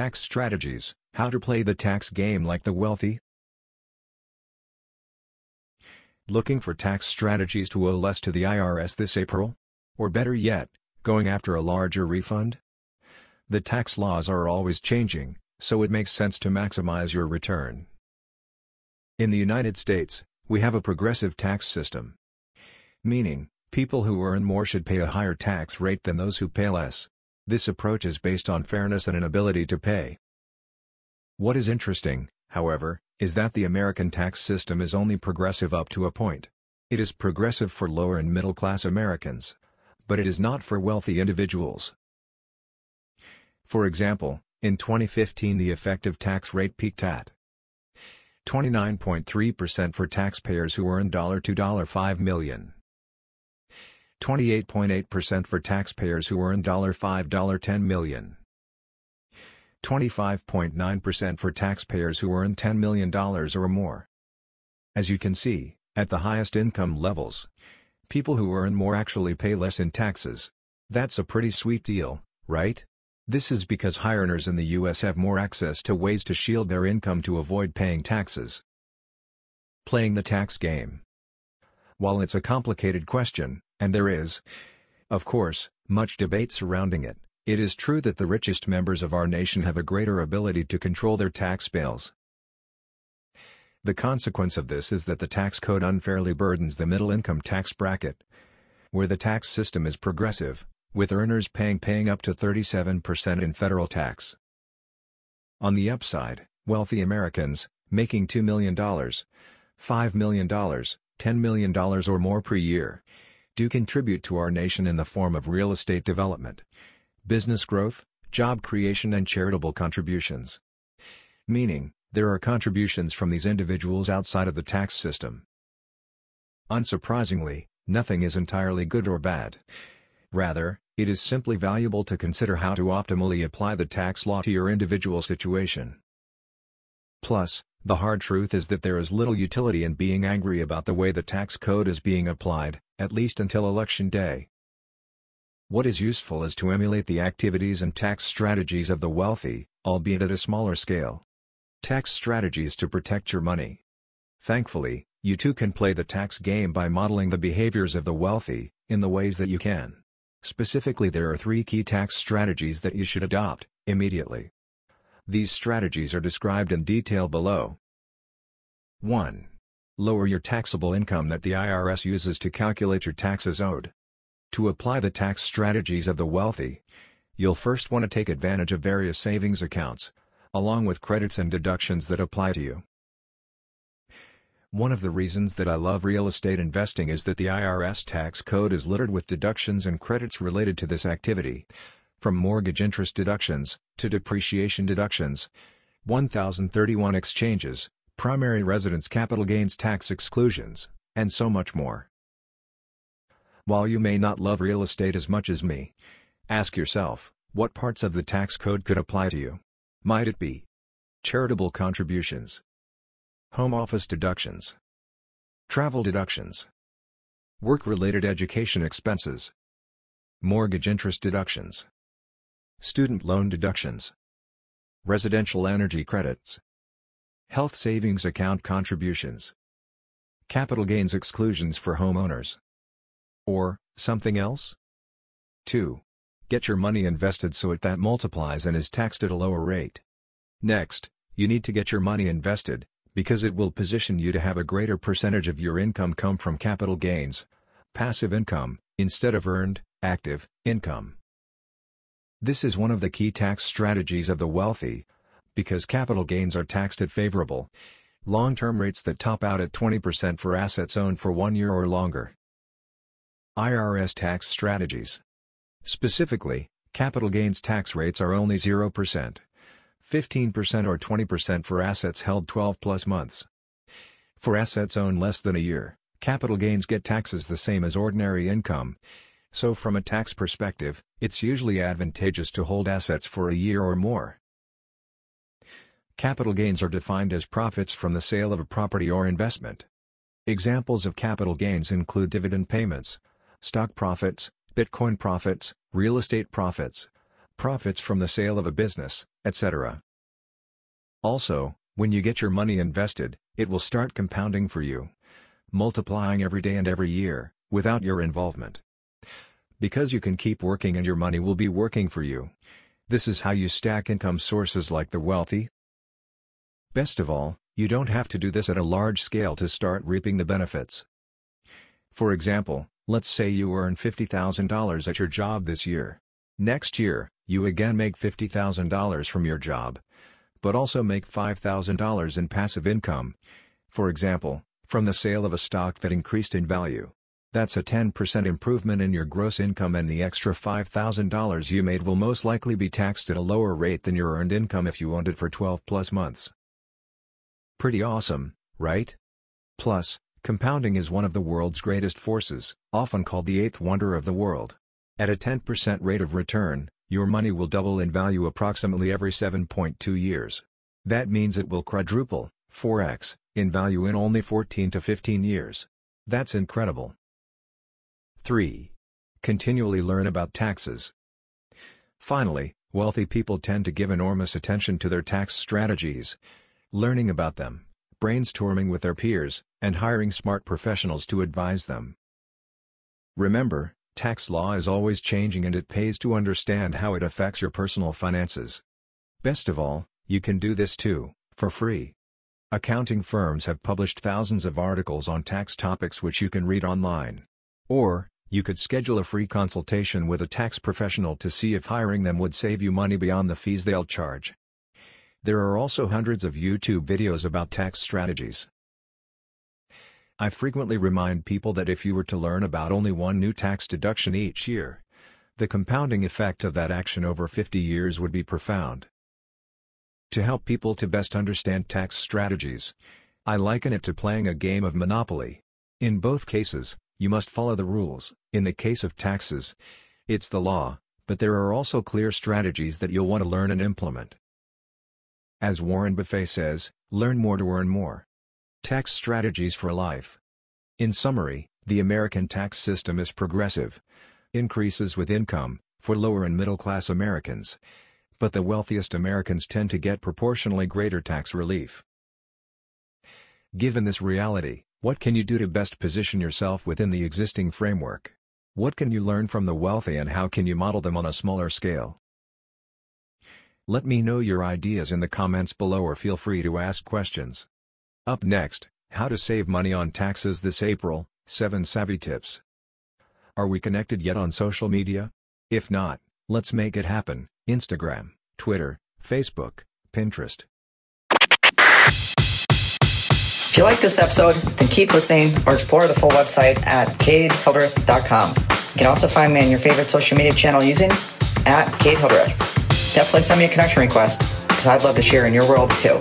Tax Strategies How to Play the Tax Game Like the Wealthy. Looking for tax strategies to owe less to the IRS this April? Or better yet, going after a larger refund? The tax laws are always changing, so it makes sense to maximize your return. In the United States, we have a progressive tax system. Meaning, people who earn more should pay a higher tax rate than those who pay less. This approach is based on fairness and an ability to pay. What is interesting, however, is that the American tax system is only progressive up to a point. It is progressive for lower and middle class Americans. But it is not for wealthy individuals. For example, in 2015 the effective tax rate peaked at 29.3% for taxpayers who earn $2 to $5 million. 28.8% for taxpayers who earn $5 $10 million. 25.9% for taxpayers who earn $10 million or more. As you can see, at the highest income levels, people who earn more actually pay less in taxes. That's a pretty sweet deal, right? This is because high earners in the US have more access to ways to shield their income to avoid paying taxes. Playing the tax game. While it's a complicated question, and there is, of course, much debate surrounding it, it is true that the richest members of our nation have a greater ability to control their tax bills. The consequence of this is that the tax code unfairly burdens the middle income tax bracket, where the tax system is progressive, with earners paying paying up to 37% in federal tax. On the upside, wealthy Americans, making $2 million, $5 million, $10 million or more per year, do contribute to our nation in the form of real estate development, business growth, job creation and charitable contributions. Meaning, there are contributions from these individuals outside of the tax system. Unsurprisingly, nothing is entirely good or bad. Rather, it is simply valuable to consider how to optimally apply the tax law to your individual situation. Plus, the hard truth is that there is little utility in being angry about the way the tax code is being applied, at least until election day. What is useful is to emulate the activities and tax strategies of the wealthy, albeit at a smaller scale. Tax strategies to protect your money. Thankfully, you too can play the tax game by modeling the behaviors of the wealthy, in the ways that you can. Specifically there are three key tax strategies that you should adopt, immediately. These strategies are described in detail below. 1. Lower your taxable income that the IRS uses to calculate your taxes owed. To apply the tax strategies of the wealthy, you'll first want to take advantage of various savings accounts, along with credits and deductions that apply to you. One of the reasons that I love real estate investing is that the IRS tax code is littered with deductions and credits related to this activity, from mortgage interest deductions, to depreciation deductions, 1031 exchanges, primary residence capital gains tax exclusions, and so much more. While you may not love real estate as much as me, ask yourself, what parts of the tax code could apply to you? Might it be charitable contributions, home office deductions, travel deductions, work-related education expenses, mortgage interest deductions, student loan deductions, residential energy credits, health savings account contributions, capital gains exclusions for homeowners, or something else? 2. Get your money invested so it that multiplies and is taxed at a lower rate. Next, you need to get your money invested, because it will position you to have a greater percentage of your income come from capital gains, passive income, instead of earned, active, income. This is one of the key tax strategies of the wealthy, because capital gains are taxed at favorable, long-term rates that top out at 20% for assets owned for one year or longer. IRS tax strategies. Specifically, capital gains tax rates are only 0%, 15% or 20% for assets held 12 plus months. For assets owned less than a year, capital gains get taxes the same as ordinary income. So from a tax perspective, it's usually advantageous to hold assets for a year or more. Capital gains are defined as profits from the sale of a property or investment. Examples of capital gains include dividend payments, stock profits, Bitcoin profits, real estate profits, profits from the sale of a business, etc. Also, when you get your money invested, it will start compounding for you, multiplying every day and every year, without your involvement. Because you can keep working and your money will be working for you. This is how you stack income sources like the wealthy, Best of all, you don't have to do this at a large scale to start reaping the benefits. For example, let's say you earn $50,000 at your job this year. Next year, you again make $50,000 from your job. But also make $5,000 in passive income. For example, from the sale of a stock that increased in value. That's a 10% improvement in your gross income and the extra $5,000 you made will most likely be taxed at a lower rate than your earned income if you owned it for 12 plus months. Pretty awesome, right? Plus, compounding is one of the world's greatest forces, often called the eighth wonder of the world. At a 10% rate of return, your money will double in value approximately every 7.2 years. That means it will quadruple, 4x, in value in only 14 to 15 years. That's incredible. 3. Continually learn about taxes. Finally, wealthy people tend to give enormous attention to their tax strategies, learning about them, brainstorming with their peers, and hiring smart professionals to advise them. Remember, tax law is always changing and it pays to understand how it affects your personal finances. Best of all, you can do this too, for free. Accounting firms have published thousands of articles on tax topics which you can read online. Or, you could schedule a free consultation with a tax professional to see if hiring them would save you money beyond the fees they'll charge. There are also hundreds of YouTube videos about tax strategies. I frequently remind people that if you were to learn about only one new tax deduction each year, the compounding effect of that action over 50 years would be profound. To help people to best understand tax strategies, I liken it to playing a game of Monopoly. In both cases, you must follow the rules. In the case of taxes, it's the law, but there are also clear strategies that you'll want to learn and implement. As Warren Buffett says, learn more to earn more. Tax strategies for life. In summary, the American tax system is progressive. Increases with income, for lower and middle class Americans. But the wealthiest Americans tend to get proportionally greater tax relief. Given this reality, what can you do to best position yourself within the existing framework? What can you learn from the wealthy and how can you model them on a smaller scale? Let me know your ideas in the comments below or feel free to ask questions. Up next, how to save money on taxes this April, 7 savvy tips. Are we connected yet on social media? If not, let's make it happen. Instagram, Twitter, Facebook, Pinterest. If you like this episode, then keep listening or explore the full website at katehildreth.com. You can also find me on your favorite social media channel using at Hildreth definitely send me a connection request because I'd love to share in your world too.